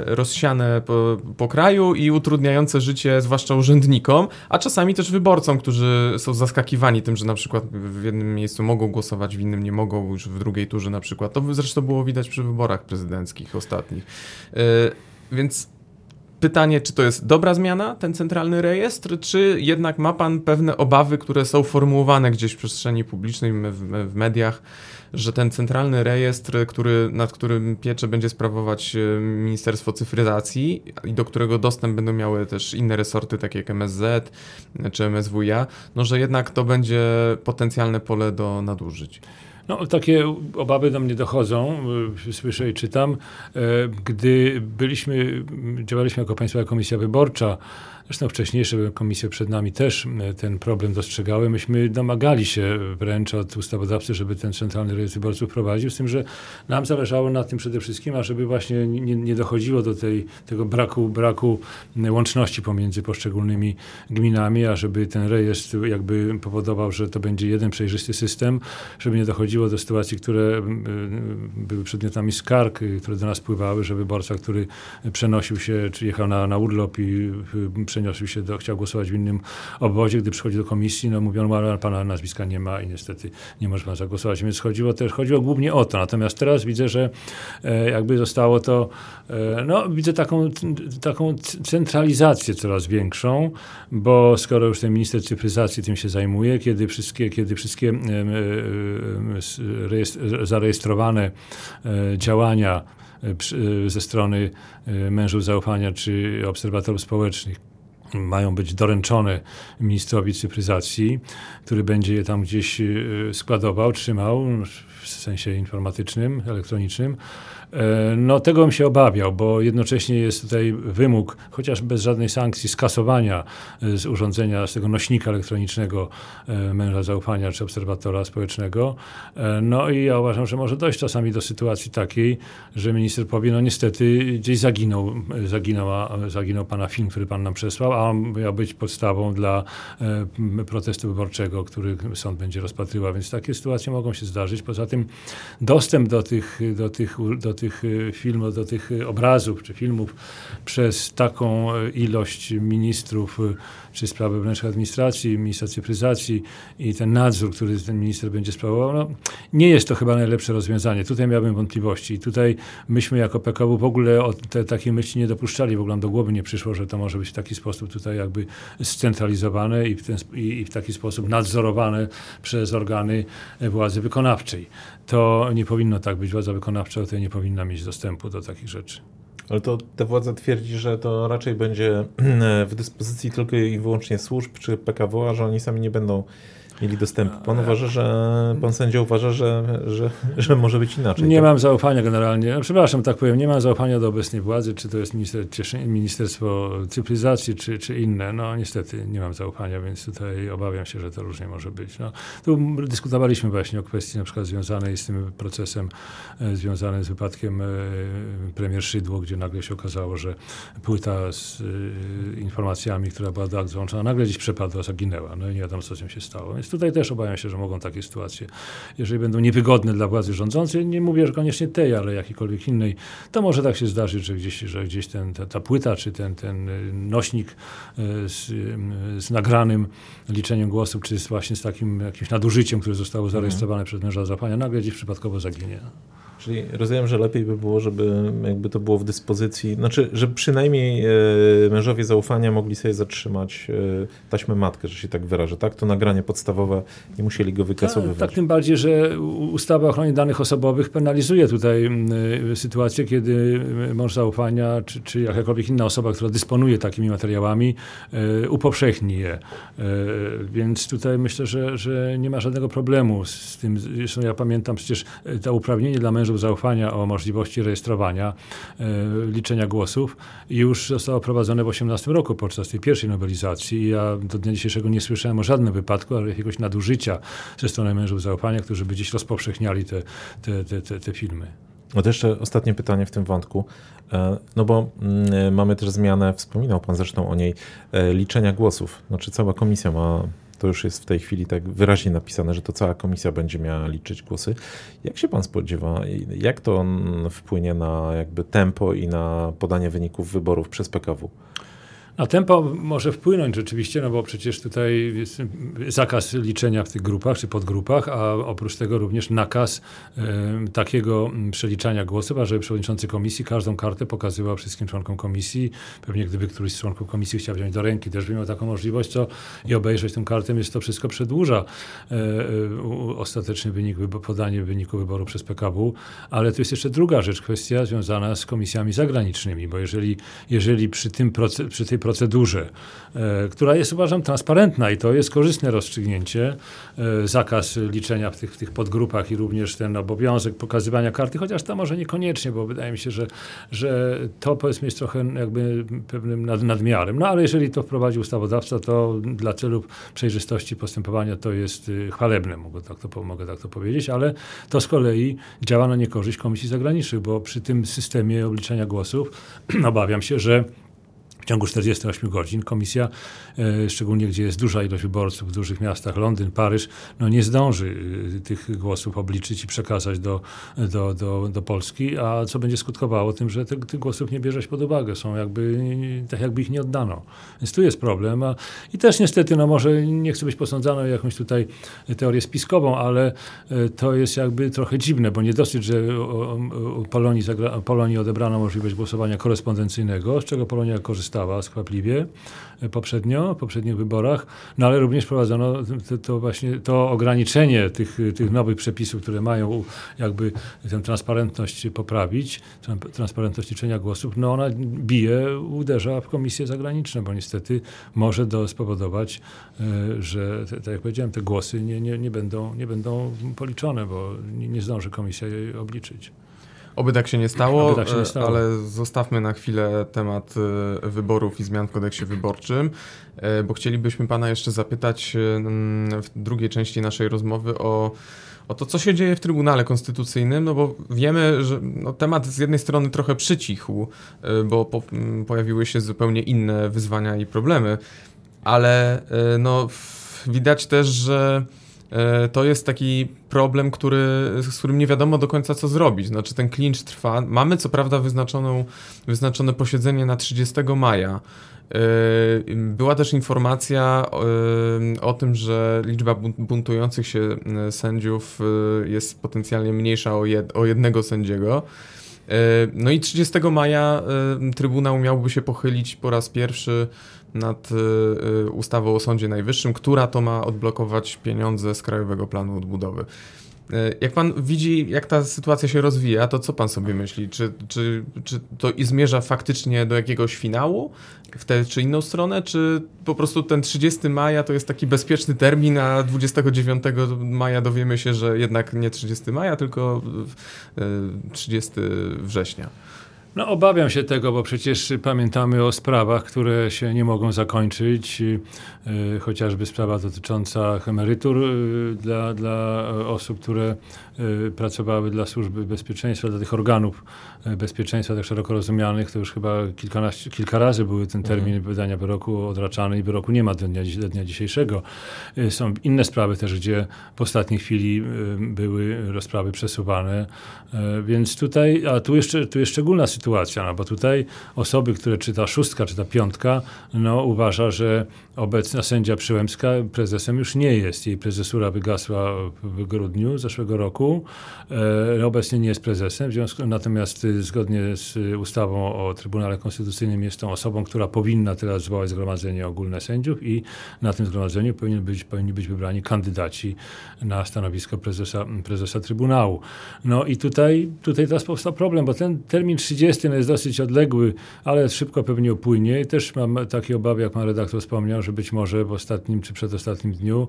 rozsiane po, po kraju i utrudniające życie zwłaszcza urzędnikom, a czasami też wyborcom, którzy są zaskakiwani tym, że na przykład w jednym miejscu mogą głosować, w innym nie mogą, już w drugiej turze na przykład. To zresztą było widać przy wyborach prezydenckich ostatnich. Yy, więc pytanie, czy to jest dobra zmiana, ten centralny rejestr, czy jednak ma Pan pewne obawy, które są formułowane gdzieś w przestrzeni publicznej, w, w mediach, że ten centralny rejestr, który, nad którym pieczę będzie sprawować e, Ministerstwo Cyfryzacji i do którego dostęp będą miały też inne resorty, takie jak MSZ czy MSWiA, no że jednak to będzie potencjalne pole do nadużyć. No, takie obawy do mnie dochodzą, e, słyszę i czytam. E, gdy byliśmy, działaliśmy jako Państwowa Komisja Wyborcza, Zresztą wcześniejsze komisje przed nami też ten problem dostrzegały. Myśmy domagali się wręcz od ustawodawcy, żeby ten centralny rejestr wyborców prowadził, z tym, że nam zależało na tym przede wszystkim, ażeby właśnie nie, nie dochodziło do tej, tego braku, braku łączności pomiędzy poszczególnymi gminami, a żeby ten rejestr jakby powodował, że to będzie jeden przejrzysty system, żeby nie dochodziło do sytuacji, które były przedmiotami skarg, które do nas pływały, że wyborca, który przenosił się, czy jechał na, na urlop i przeniosł się do, chciał głosować w innym obwodzie, gdy przychodzi do komisji, no mówiono, ale pana nazwiska nie ma i niestety nie może pan zagłosować. Więc chodziło też, chodziło głównie o to. Natomiast teraz widzę, że e, jakby zostało to, e, no widzę taką, taką centralizację coraz większą, bo skoro już ten minister cyfryzacji tym się zajmuje, kiedy wszystkie, kiedy wszystkie zarejestrowane e, działania ze strony mężów zaufania czy obserwatorów społecznych mają być doręczone ministrowi cyfryzacji, który będzie je tam gdzieś y, składował, trzymał w sensie informatycznym, elektronicznym. E, no tego bym się obawiał, bo jednocześnie jest tutaj wymóg, chociaż bez żadnej sankcji, skasowania e, z urządzenia, z tego nośnika elektronicznego e, męża zaufania czy obserwatora społecznego. No i ja uważam, że może dojść czasami do sytuacji takiej, że minister powie, no niestety gdzieś zaginął, zaginął, zaginął pana film, który pan nam przesłał, a on miał być podstawą dla protestu wyborczego, który sąd będzie rozpatrywał, więc takie sytuacje mogą się zdarzyć. Poza tym dostęp do tych, do tych, do tych tych y, filmów, do tych y, obrazów czy filmów przez taką y, ilość ministrów czy spraw wewnętrznych administracji, ministra cyfryzacji i ten nadzór, który ten minister będzie sprawował, no, nie jest to chyba najlepsze rozwiązanie. Tutaj miałbym wątpliwości. Tutaj myśmy jako PKW w ogóle o te, takiej myśli nie dopuszczali, w ogóle do głowy nie przyszło, że to może być w taki sposób tutaj jakby scentralizowane i w, ten, i, i w taki sposób nadzorowane przez organy władzy wykonawczej. To nie powinno tak być. Władza wykonawcza tutaj nie powinna mieć dostępu do takich rzeczy. Ale to ta władza twierdzi, że to raczej będzie w dyspozycji tylko i wyłącznie służb czy PKW, a że oni sami nie będą mieli dostępu. Pan uważa, że pan sędzia uważa, że, że, że może być inaczej. Nie tak? mam zaufania generalnie. Przepraszam, tak powiem, nie mam zaufania do obecnej władzy, czy to jest minister, Ministerstwo Cyfryzacji, czy, czy inne. No niestety nie mam zaufania, więc tutaj obawiam się, że to różnie może być. No, tu dyskutowaliśmy właśnie o kwestii na przykład związanej z tym procesem e, związanym z wypadkiem e, premier Szydło, gdzie nagle się okazało, że płyta z e, informacjami, która była do akt złączona, nagle gdzieś przepadła, zaginęła. No i nie wiadomo, co z tym się stało. Więc tutaj też obawiam się, że mogą takie sytuacje, jeżeli będą niewygodne dla władzy rządzącej, nie mówię, że koniecznie tej, ale jakiejkolwiek innej, to może tak się zdarzyć, że gdzieś, że gdzieś ten, ta, ta płyta czy ten, ten nośnik e, z, z nagranym liczeniem głosów, czy z właśnie z takim jakimś nadużyciem, które zostało zarejestrowane mhm. przez męża zapania, nagle gdzieś przypadkowo zaginie. Czyli rozumiem, że lepiej by było, żeby jakby to było w dyspozycji, znaczy, żeby przynajmniej e, mężowie zaufania mogli sobie zatrzymać e, taśmę matkę, że się tak wyrażę, tak? To nagranie podstawowe, nie musieli go wykasowywać. Tak, tak tym bardziej, że ustawa o ochronie danych osobowych penalizuje tutaj y, sytuację, kiedy mąż zaufania, czy, czy jakakolwiek inna osoba, która dysponuje takimi materiałami, upowszechni je. Więc tutaj myślę, że, że nie ma żadnego problemu z tym. Zresztą ja pamiętam przecież to uprawnienie dla mężów zaufania o możliwości rejestrowania, e, liczenia głosów już zostało prowadzone w 2018 roku podczas tej pierwszej nowelizacji. Ja do dnia dzisiejszego nie słyszałem o żadnym wypadku, ale jakiegoś nadużycia ze strony mężów zaufania, którzy by gdzieś rozpowszechniali te, te, te, te, te filmy. No to jeszcze ostatnie pytanie w tym wątku. E, no bo mm, mamy też zmianę, wspominał Pan zresztą o niej, e, liczenia głosów. Znaczy cała komisja ma to już jest w tej chwili tak wyraźnie napisane, że to cała komisja będzie miała liczyć głosy. Jak się pan spodziewa, jak to wpłynie na jakby tempo i na podanie wyników wyborów przez PKW? Na tempo może wpłynąć rzeczywiście, no bo przecież tutaj jest zakaz liczenia w tych grupach czy podgrupach, a oprócz tego również nakaz takiego przeliczania głosów, ażeby przewodniczący komisji każdą kartę pokazywał wszystkim członkom komisji. Pewnie gdyby któryś z członków komisji chciał wziąć do ręki, też by miał taką możliwość, co i obejrzeć tę kartę, więc to wszystko przedłuża e, e, ostateczny wynik, podanie wyniku wyboru przez PKW. Ale tu jest jeszcze druga rzecz, kwestia związana z komisjami zagranicznymi, bo jeżeli, jeżeli przy, tym, przy tej procedurze, e, która jest uważam transparentna i to jest korzystne rozstrzygnięcie, e, zakaz liczenia w tych, w tych podgrupach i również ten obowiązek pokazywania karty, chociaż to może niekoniecznie, bo wydaje mi się, że, że to powiedzmy jest trochę jakby pewnym nad, nadmiarem. No ale jeżeli to wprowadzi ustawodawca, to dla celów przejrzystości postępowania to jest y, chwalebne, mogę tak to, mogę tak to powiedzieć, ale to z kolei działa na niekorzyść Komisji Zagranicznych, bo przy tym systemie obliczenia głosów obawiam się, że w ciągu 48 godzin komisja, e, szczególnie gdzie jest duża ilość wyborców w dużych miastach, Londyn, Paryż, no nie zdąży e, tych głosów obliczyć i przekazać do, do, do, do Polski, a co będzie skutkowało tym, że te, tych głosów nie bierze się pod uwagę, są jakby, tak jakby ich nie oddano. Więc tu jest problem. A, I też niestety, no może nie chcę być posądzany o jakąś tutaj teorię spiskową, ale e, to jest jakby trochę dziwne, bo nie dosyć, że Polonii, Polonii odebrano możliwość głosowania korespondencyjnego, z czego Polonia korzysta powstała skwapliwie e, poprzednio, w poprzednich wyborach, no ale również prowadzono to, to, właśnie to ograniczenie tych, tych nowych przepisów, które mają jakby tę transparentność poprawić, transparentność liczenia głosów, no ona bije, uderza w komisje zagraniczne, bo niestety może to spowodować, e, że tak jak powiedziałem, te głosy nie, nie, nie, będą, nie będą policzone, bo nie, nie zdąży komisja je obliczyć. Oby tak się nie stało, tak się nie e, stało. ale zostawmy na chwilę temat e, wyborów i zmian w kodeksie wyborczym, e, bo chcielibyśmy Pana jeszcze zapytać w drugiej części naszej rozmowy o o to, co się dzieje w Trybunale Konstytucyjnym, no bo wiemy, że no, temat z jednej strony trochę przycichł, bo po, pojawiły się zupełnie inne wyzwania i problemy, ale no, widać też, że to jest taki problem, który, z którym nie wiadomo do końca co zrobić. Znaczy ten klincz trwa. Mamy co prawda wyznaczoną, wyznaczone posiedzenie na 30 maja. E, była też informacja e, o tym, że liczba buntujących się sędziów jest potencjalnie mniejsza o, o jednego sędziego. No i 30 maja Trybunał miałby się pochylić po raz pierwszy nad y, ustawą o Sądzie Najwyższym, która to ma odblokować pieniądze z Krajowego Planu Odbudowy. E, jak pan widzi, jak ta sytuacja się rozwija, to co pan sobie myśli? Czy, czy, czy to i zmierza faktycznie do jakiegoś finału w tę czy inną stronę, czy po prostu ten 30 maja to jest taki bezpieczny termin, a 29 maja dowiemy się, że jednak nie 30 maja, tylko 30 e, września? No obawiam się tego, bo przecież pamiętamy o sprawach, które się nie mogą zakończyć, yy, chociażby sprawa dotycząca emerytur yy, dla, dla osób, które pracowały dla służby bezpieczeństwa, dla tych organów bezpieczeństwa tak szeroko rozumianych, to już chyba kilkanaście, kilka razy były ten termin mhm. wydania wyroku odraczany i wyroku nie ma do dnia, do dnia dzisiejszego. Są inne sprawy też, gdzie w ostatniej chwili były rozprawy przesuwane, więc tutaj, a tu jeszcze, tu jest szczególna sytuacja, sytuacja, no bo tutaj osoby, które czy ta szóstka, czy ta piątka, no uważa, że obecna sędzia Przyłębska prezesem już nie jest. Jej prezesura wygasła w grudniu zeszłego roku. E, obecnie nie jest prezesem, związku, natomiast y, zgodnie z ustawą o Trybunale Konstytucyjnym jest tą osobą, która powinna teraz zwołać zgromadzenie ogólne sędziów i na tym zgromadzeniu powinni być, powinni być wybrani kandydaci na stanowisko prezesa, prezesa Trybunału. No i tutaj, tutaj teraz powstał problem, bo ten termin 30 no jest dosyć odległy, ale szybko pewnie upłynie i też mam takie obawy, jak pan redaktor wspomniał, że być może w ostatnim czy przedostatnim dniu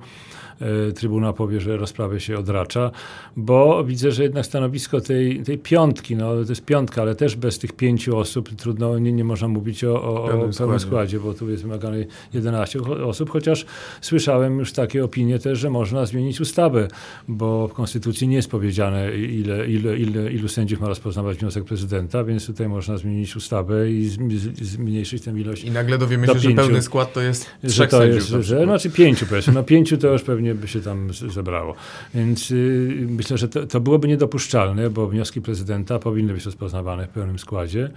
e, Trybunał powie, że rozprawę się odracza, bo widzę, że jednak stanowisko tej, tej piątki, no to jest piątka, ale też bez tych pięciu osób trudno, nie, nie można mówić o, o, o pełnym składzie. składzie, bo tu jest wymagane 11 osób, chociaż słyszałem już takie opinie też, że można zmienić ustawę, bo w Konstytucji nie jest powiedziane, ile, ile, ile, ilu sędziów ma rozpoznawać wniosek prezydenta, więc tutaj można zmienić ustawę i zmniejszyć tę ilość. I nagle dowiemy się, że pełny skład to jest trzech to. Jest, że, znaczy pięciu powiedzmy. No pięciu to już pewnie by się tam zebrało. Więc y, myślę, że to, to, byłoby niedopuszczalne, bo wnioski prezydenta powinny być rozpoznawane w pełnym składzie.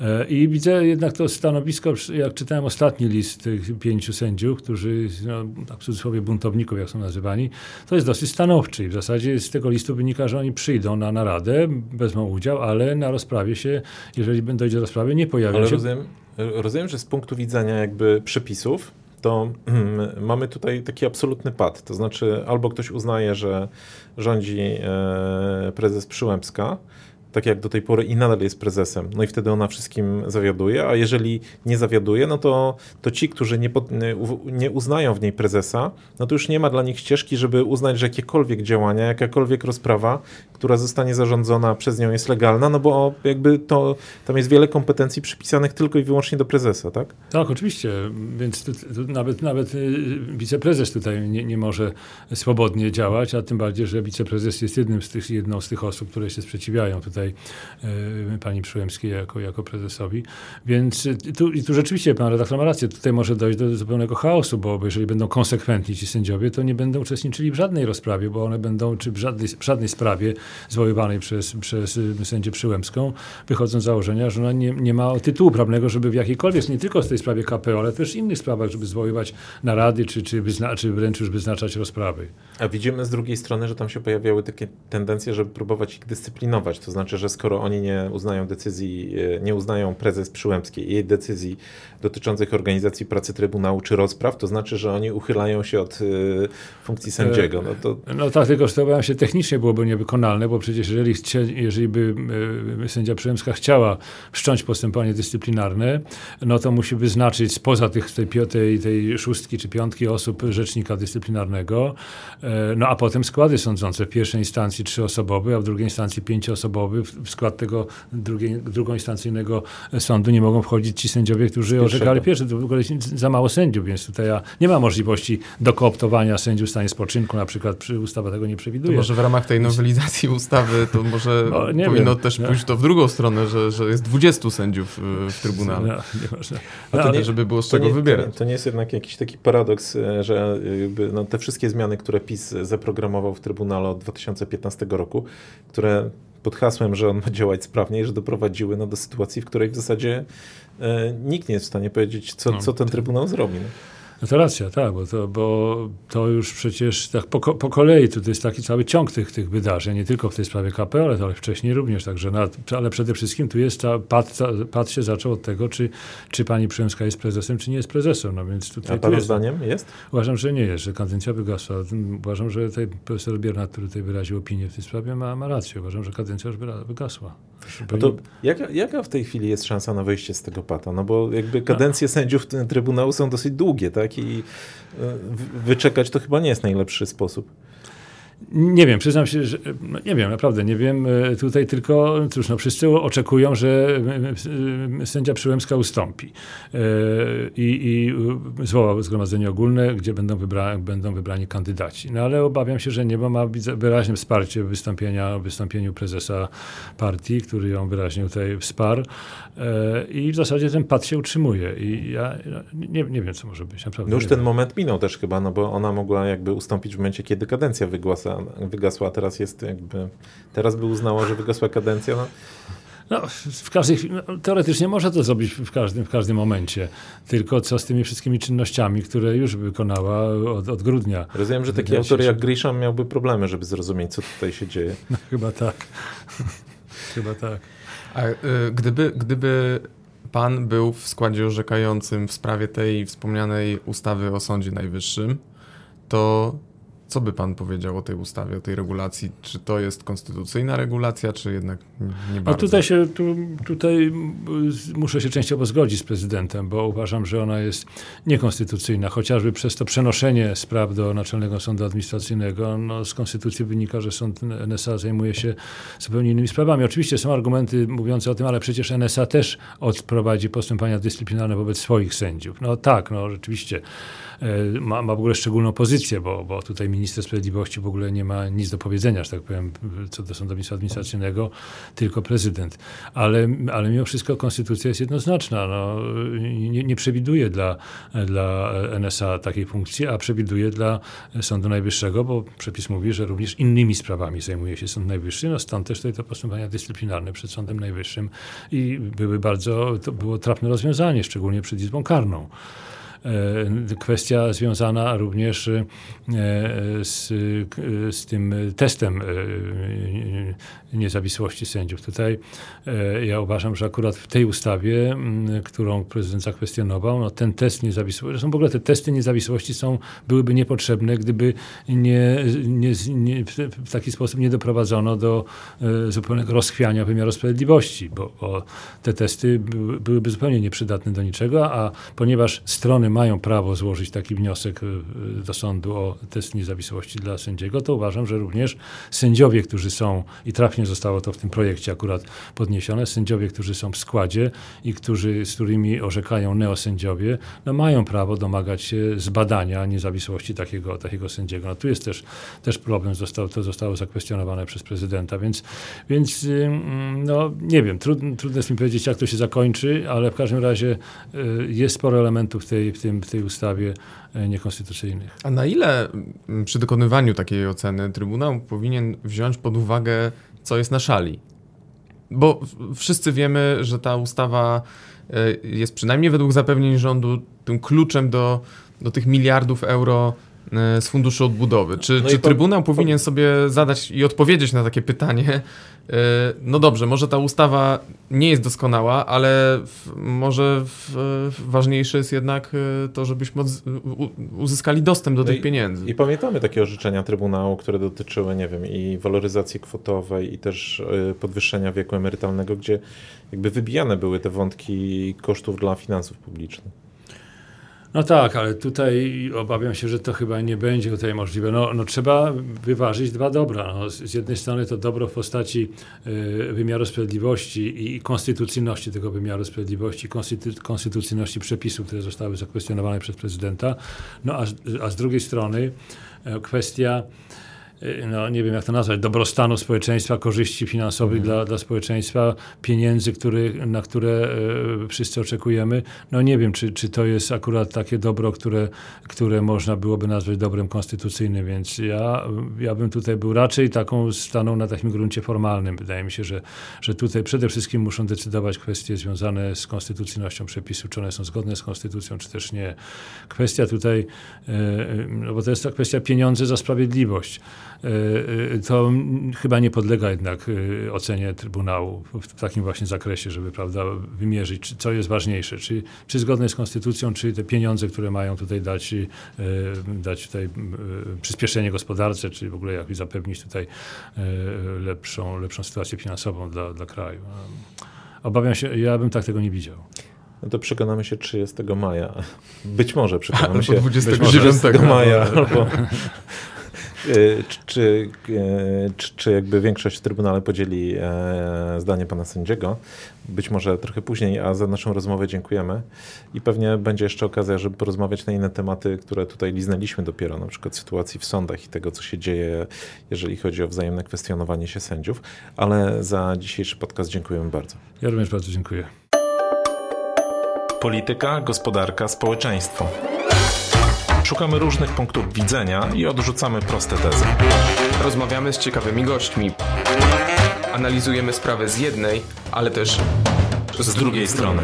E, I widzę jednak to stanowisko, jak czytałem ostatni list tych pięciu sędziów, którzy, no, tak w cudzysłowie buntowników, jak są nazywani, to jest dosyć stanowczy. I w zasadzie z tego listu wynika, że oni przyjdą na naradę, wezmą udział, ale na rozprawie się, jeżeli dojdzie do rozprawy, nie pojawią ale się. Rozumiem, rozumiem, że z punktu widzenia jakby przepisów, to mamy tutaj taki absolutny pad. To znaczy, albo ktoś uznaje, że rządzi e, prezes Przyłębska, tak jak do tej pory i nadal jest prezesem. No i wtedy ona wszystkim zawiaduje, a jeżeli nie zawiaduje, no to, to ci, którzy nie, nie uznają w niej prezesa, no to już nie ma dla nich ścieżki, żeby uznać, że jakiekolwiek działania, jakakolwiek rozprawa, która zostanie zarządzona przez nią jest legalna, no bo jakby to, tam jest wiele kompetencji przypisanych tylko i wyłącznie do prezesa, tak? Tak, oczywiście, więc nawet, nawet y, wiceprezes tutaj nie, nie może swobodnie działać, a tym bardziej, że wiceprezes jest jednym z tych, jedną z tych osób, które się sprzeciwiają tutaj tutaj e, pani Przyłębskiej jako, jako prezesowi. Więc tu, i tu rzeczywiście pan redaktor ma rację, tutaj może dojść do zupełnego chaosu, bo jeżeli będą konsekwentni ci sędziowie, to nie będą uczestniczyli w żadnej rozprawie, bo one będą, czy w żadnej, w żadnej sprawie zwoływanej przez, przez sędzię Przyłębską, wychodzą z założenia, że ona nie, nie ma tytułu prawnego, żeby w jakiejkolwiek, nie tylko w tej sprawie KPO, ale też innych sprawach, żeby zwoływać narady, czy, czy, wyzna, czy wręcz już wyznaczać rozprawy. A widzimy z drugiej strony, że tam się pojawiały takie tendencje, żeby próbować ich dyscyplinować, to znaczy, że skoro oni nie uznają decyzji, e, nie uznają prezes Przyłębskiej jej decyzji dotyczących organizacji pracy Trybunału czy rozpraw, to znaczy, że oni uchylają się od y, funkcji sędziego. No, to... no tak, tylko że się technicznie byłoby niewykonalne, bo przecież jeżeli, jeżeli by sędzia Przyłębska chciała wszcząć postępowanie dyscyplinarne, no to musi wyznaczyć spoza tych, tej, tej, tej szóstki czy piątki osób rzecznika dyscyplinarnego, no a potem składy sądzące w pierwszej instancji trzyosobowy, a w drugiej instancji pięcioosobowy. W skład tego drugiej, drugoinstancyjnego sądu nie mogą wchodzić ci sędziowie, którzy orzekali pierwszy. To w ogóle jest za mało sędziów, więc tutaj nie ma możliwości dokooptowania sędziów w stanie spoczynku, na przykład przy ustawa tego nie przewiduje. To może w ramach tej nowelizacji ustawy to może no, powinno wiem. też no. pójść to w drugą stronę, że, że jest 20 sędziów w Trybunale. No, nie można. No, A to nie, żeby było z czego nie, wybierać. To nie jest jednak jakiś taki paradoks, e, że no, te wszystkie zmiany, które PiS zaprogramował w Trybunale od 2015 roku, które pod hasłem, że on ma działać sprawniej, że doprowadziły no, do sytuacji, w której w zasadzie e, nikt nie jest w stanie powiedzieć, co, no, co ten Trybunał zrobi. No. No to racja, tak, bo to, bo to już przecież tak po, po kolei to jest taki cały ciąg tych, tych wydarzeń, nie tylko w tej sprawie KPO, ale, ale wcześniej również, także na, ale przede wszystkim tu jest, ta, pad, pad się zaczął od tego, czy, czy pani Przemska jest prezesem, czy nie jest prezesem, no więc tutaj... A pana jest, zdaniem jest? Uważam, że nie jest, że kadencja wygasła. Uważam, że tutaj profesor Biernat, który tutaj wyraził opinię w tej sprawie, ma, ma rację. Uważam, że kadencja już wygasła. No to jaka, jaka w tej chwili jest szansa na wyjście z tego pata? No bo jakby kadencje sędziów Trybunału są dosyć długie, tak? I e, wyczekać to chyba nie jest najlepszy sposób. Nie wiem, przyznam się, że no nie wiem, naprawdę nie wiem. E, tutaj tylko, cóż, no wszyscy oczekują, że e, sędzia Przyłębska ustąpi e, i, i zwoła zgromadzenie ogólne, gdzie będą, wybra będą wybrani kandydaci. No ale obawiam się, że nie, bo ma wyraźne wsparcie wystąpienia, wystąpieniu prezesa partii, który ją wyraźnie tutaj wsparł i w zasadzie ten pad się utrzymuje i ja nie, nie wiem, co może być. Naprawdę no już ten moment minął też chyba, no bo ona mogła jakby ustąpić w momencie, kiedy kadencja wygłasa wygasła, teraz jest jakby, teraz by uznała, że wygasła kadencja, no. No, w każdej chwili, no, teoretycznie można to zrobić w każdym, w każdym momencie. Tylko co z tymi wszystkimi czynnościami, które już wykonała od, od grudnia. Rozumiem, że taki autor jak Grisham miałby problemy, żeby zrozumieć, co tutaj się dzieje. No, chyba tak. chyba tak. A y, gdyby, gdyby pan był w składzie orzekającym w sprawie tej wspomnianej ustawy o Sądzie Najwyższym, to co by pan powiedział o tej ustawie, o tej regulacji? Czy to jest konstytucyjna regulacja, czy jednak nie bardzo? No tutaj, się, tu, tutaj muszę się częściowo zgodzić z prezydentem, bo uważam, że ona jest niekonstytucyjna, chociażby przez to przenoszenie spraw do Naczelnego Sądu Administracyjnego. No, z konstytucji wynika, że sąd NSA zajmuje się zupełnie innymi sprawami. Oczywiście są argumenty mówiące o tym, ale przecież NSA też odprowadzi postępowania dyscyplinarne wobec swoich sędziów. No tak, no rzeczywiście ma, ma w ogóle szczególną pozycję, bo, bo tutaj minister sprawiedliwości w ogóle nie ma nic do powiedzenia, że tak powiem, co do sądownictwa administracyjnego, tylko prezydent. Ale, ale mimo wszystko konstytucja jest jednoznaczna. No, nie, nie przewiduje dla, dla NSA takiej funkcji, a przewiduje dla Sądu Najwyższego, bo przepis mówi, że również innymi sprawami zajmuje się Sąd Najwyższy, no stąd też tutaj to postępowania dyscyplinarne przed Sądem Najwyższym i były bardzo, to było trafne rozwiązanie, szczególnie przed Izbą Karną. E, kwestia związana również e, z, z tym testem e, niezawisłości sędziów. Tutaj ja uważam, że akurat w tej ustawie, którą prezydent zakwestionował, no ten test niezawisłości, zresztą w ogóle te testy niezawisłości są, byłyby niepotrzebne, gdyby nie, nie, nie w taki sposób nie doprowadzono do zupełnego rozchwiania wymiaru sprawiedliwości, bo, bo te testy byłyby zupełnie nieprzydatne do niczego, a ponieważ strony mają prawo złożyć taki wniosek y, y, do sądu o test niezawisłości dla sędziego, to uważam, że również sędziowie, którzy są, i trafnie zostało to w tym projekcie akurat podniesione, sędziowie, którzy są w składzie i którzy, z którymi orzekają neosędziowie, no mają prawo domagać się zbadania niezawisłości takiego, takiego sędziego. No tu jest też, też problem, został, to zostało zakwestionowane przez prezydenta, więc, więc no nie wiem, trudno, trudno jest mi powiedzieć, jak to się zakończy, ale w każdym razie y, jest sporo elementów tej, tym, w tej ustawie e, niekonstytucyjnych. A na ile przy dokonywaniu takiej oceny Trybunał powinien wziąć pod uwagę, co jest na szali? Bo wszyscy wiemy, że ta ustawa e, jest przynajmniej według zapewnień rządu tym kluczem do, do tych miliardów euro z Funduszu Odbudowy. Czy, no czy Trybunał po... powinien sobie zadać i odpowiedzieć na takie pytanie? E, no dobrze, może ta ustawa nie jest doskonała, ale w, może w, ważniejsze jest jednak e, to, żebyśmy uzyskali dostęp do no tych i, pieniędzy. I pamiętamy takie orzeczenia Trybunału, które dotyczyły, nie wiem, i waloryzacji kwotowej, i też podwyższenia wieku emerytalnego, gdzie jakby wybijane były te wątki kosztów dla finansów publicznych. No tak, ale tutaj obawiam się, że to chyba nie będzie tutaj możliwe. No, no trzeba wyważyć dwa dobra. No, z jednej strony to dobro w postaci y, wymiaru sprawiedliwości i konstytucyjności tego wymiaru sprawiedliwości, konstytu konstytucyjności przepisów, które zostały zakwestionowane przez prezydenta. No a, a z drugiej strony y, kwestia no nie wiem jak to nazwać, dobrostanu społeczeństwa, korzyści finansowych Mhm. dla, dla społeczeństwa, pieniędzy, który, na które e, wszyscy oczekujemy. No nie wiem, czy, czy to jest akurat takie dobro, które, które można byłoby nazwać dobrem konstytucyjnym, więc ja, ja bym tutaj był raczej taką, stanął na takim gruncie formalnym. Wydaje mi się, że, że tutaj przede wszystkim muszą decydować kwestie związane z konstytucyjnością przepisów, czy one są zgodne z konstytucją, czy też nie. Kwestia tutaj, e, no bo to jest ta kwestia pieniądze za sprawiedliwość. To mm, chyba nie podlega jednak e, ocenie Trybunału w takim właśnie zakresie, żeby prawda, wymierzyć, czy, co jest ważniejsze, czy, czy zgodne z konstytucją, czy te pieniądze, które mają tutaj dać, dać tutaj przyspieszenie gospodarcze, czy w ogóle jak zapewnić tutaj lepszą, lepszą sytuację finansową dla, dla kraju. Obawiam się, ja bym tak tego nie widział. No to przekonamy się 30 maja. Być może przekonamy się 29 30 maja. Albo, czy, czy, e, czy, czy jakby większość w Trybunale podzieli e, zdanie pana sędziego? Być może trochę później, a za naszą rozmowę dziękujemy. I pewnie będzie jeszcze okazja, żeby porozmawiać na inne tematy, które tutaj liznęliśmy dopiero, na przykład sytuacji w sądach i tego, co się dzieje, jeżeli chodzi o wzajemne kwestionowanie się sędziów. Ale za dzisiejszy podcast dziękujemy bardzo. Ja również bardzo dziękuję. Polityka, gospodarka, społeczeństwo. Szukamy różnych punktów widzenia i odrzucamy proste tezy. Rozmawiamy z ciekawymi gośćmi. Analizujemy sprawy z jednej, ale też Z drugiej strony.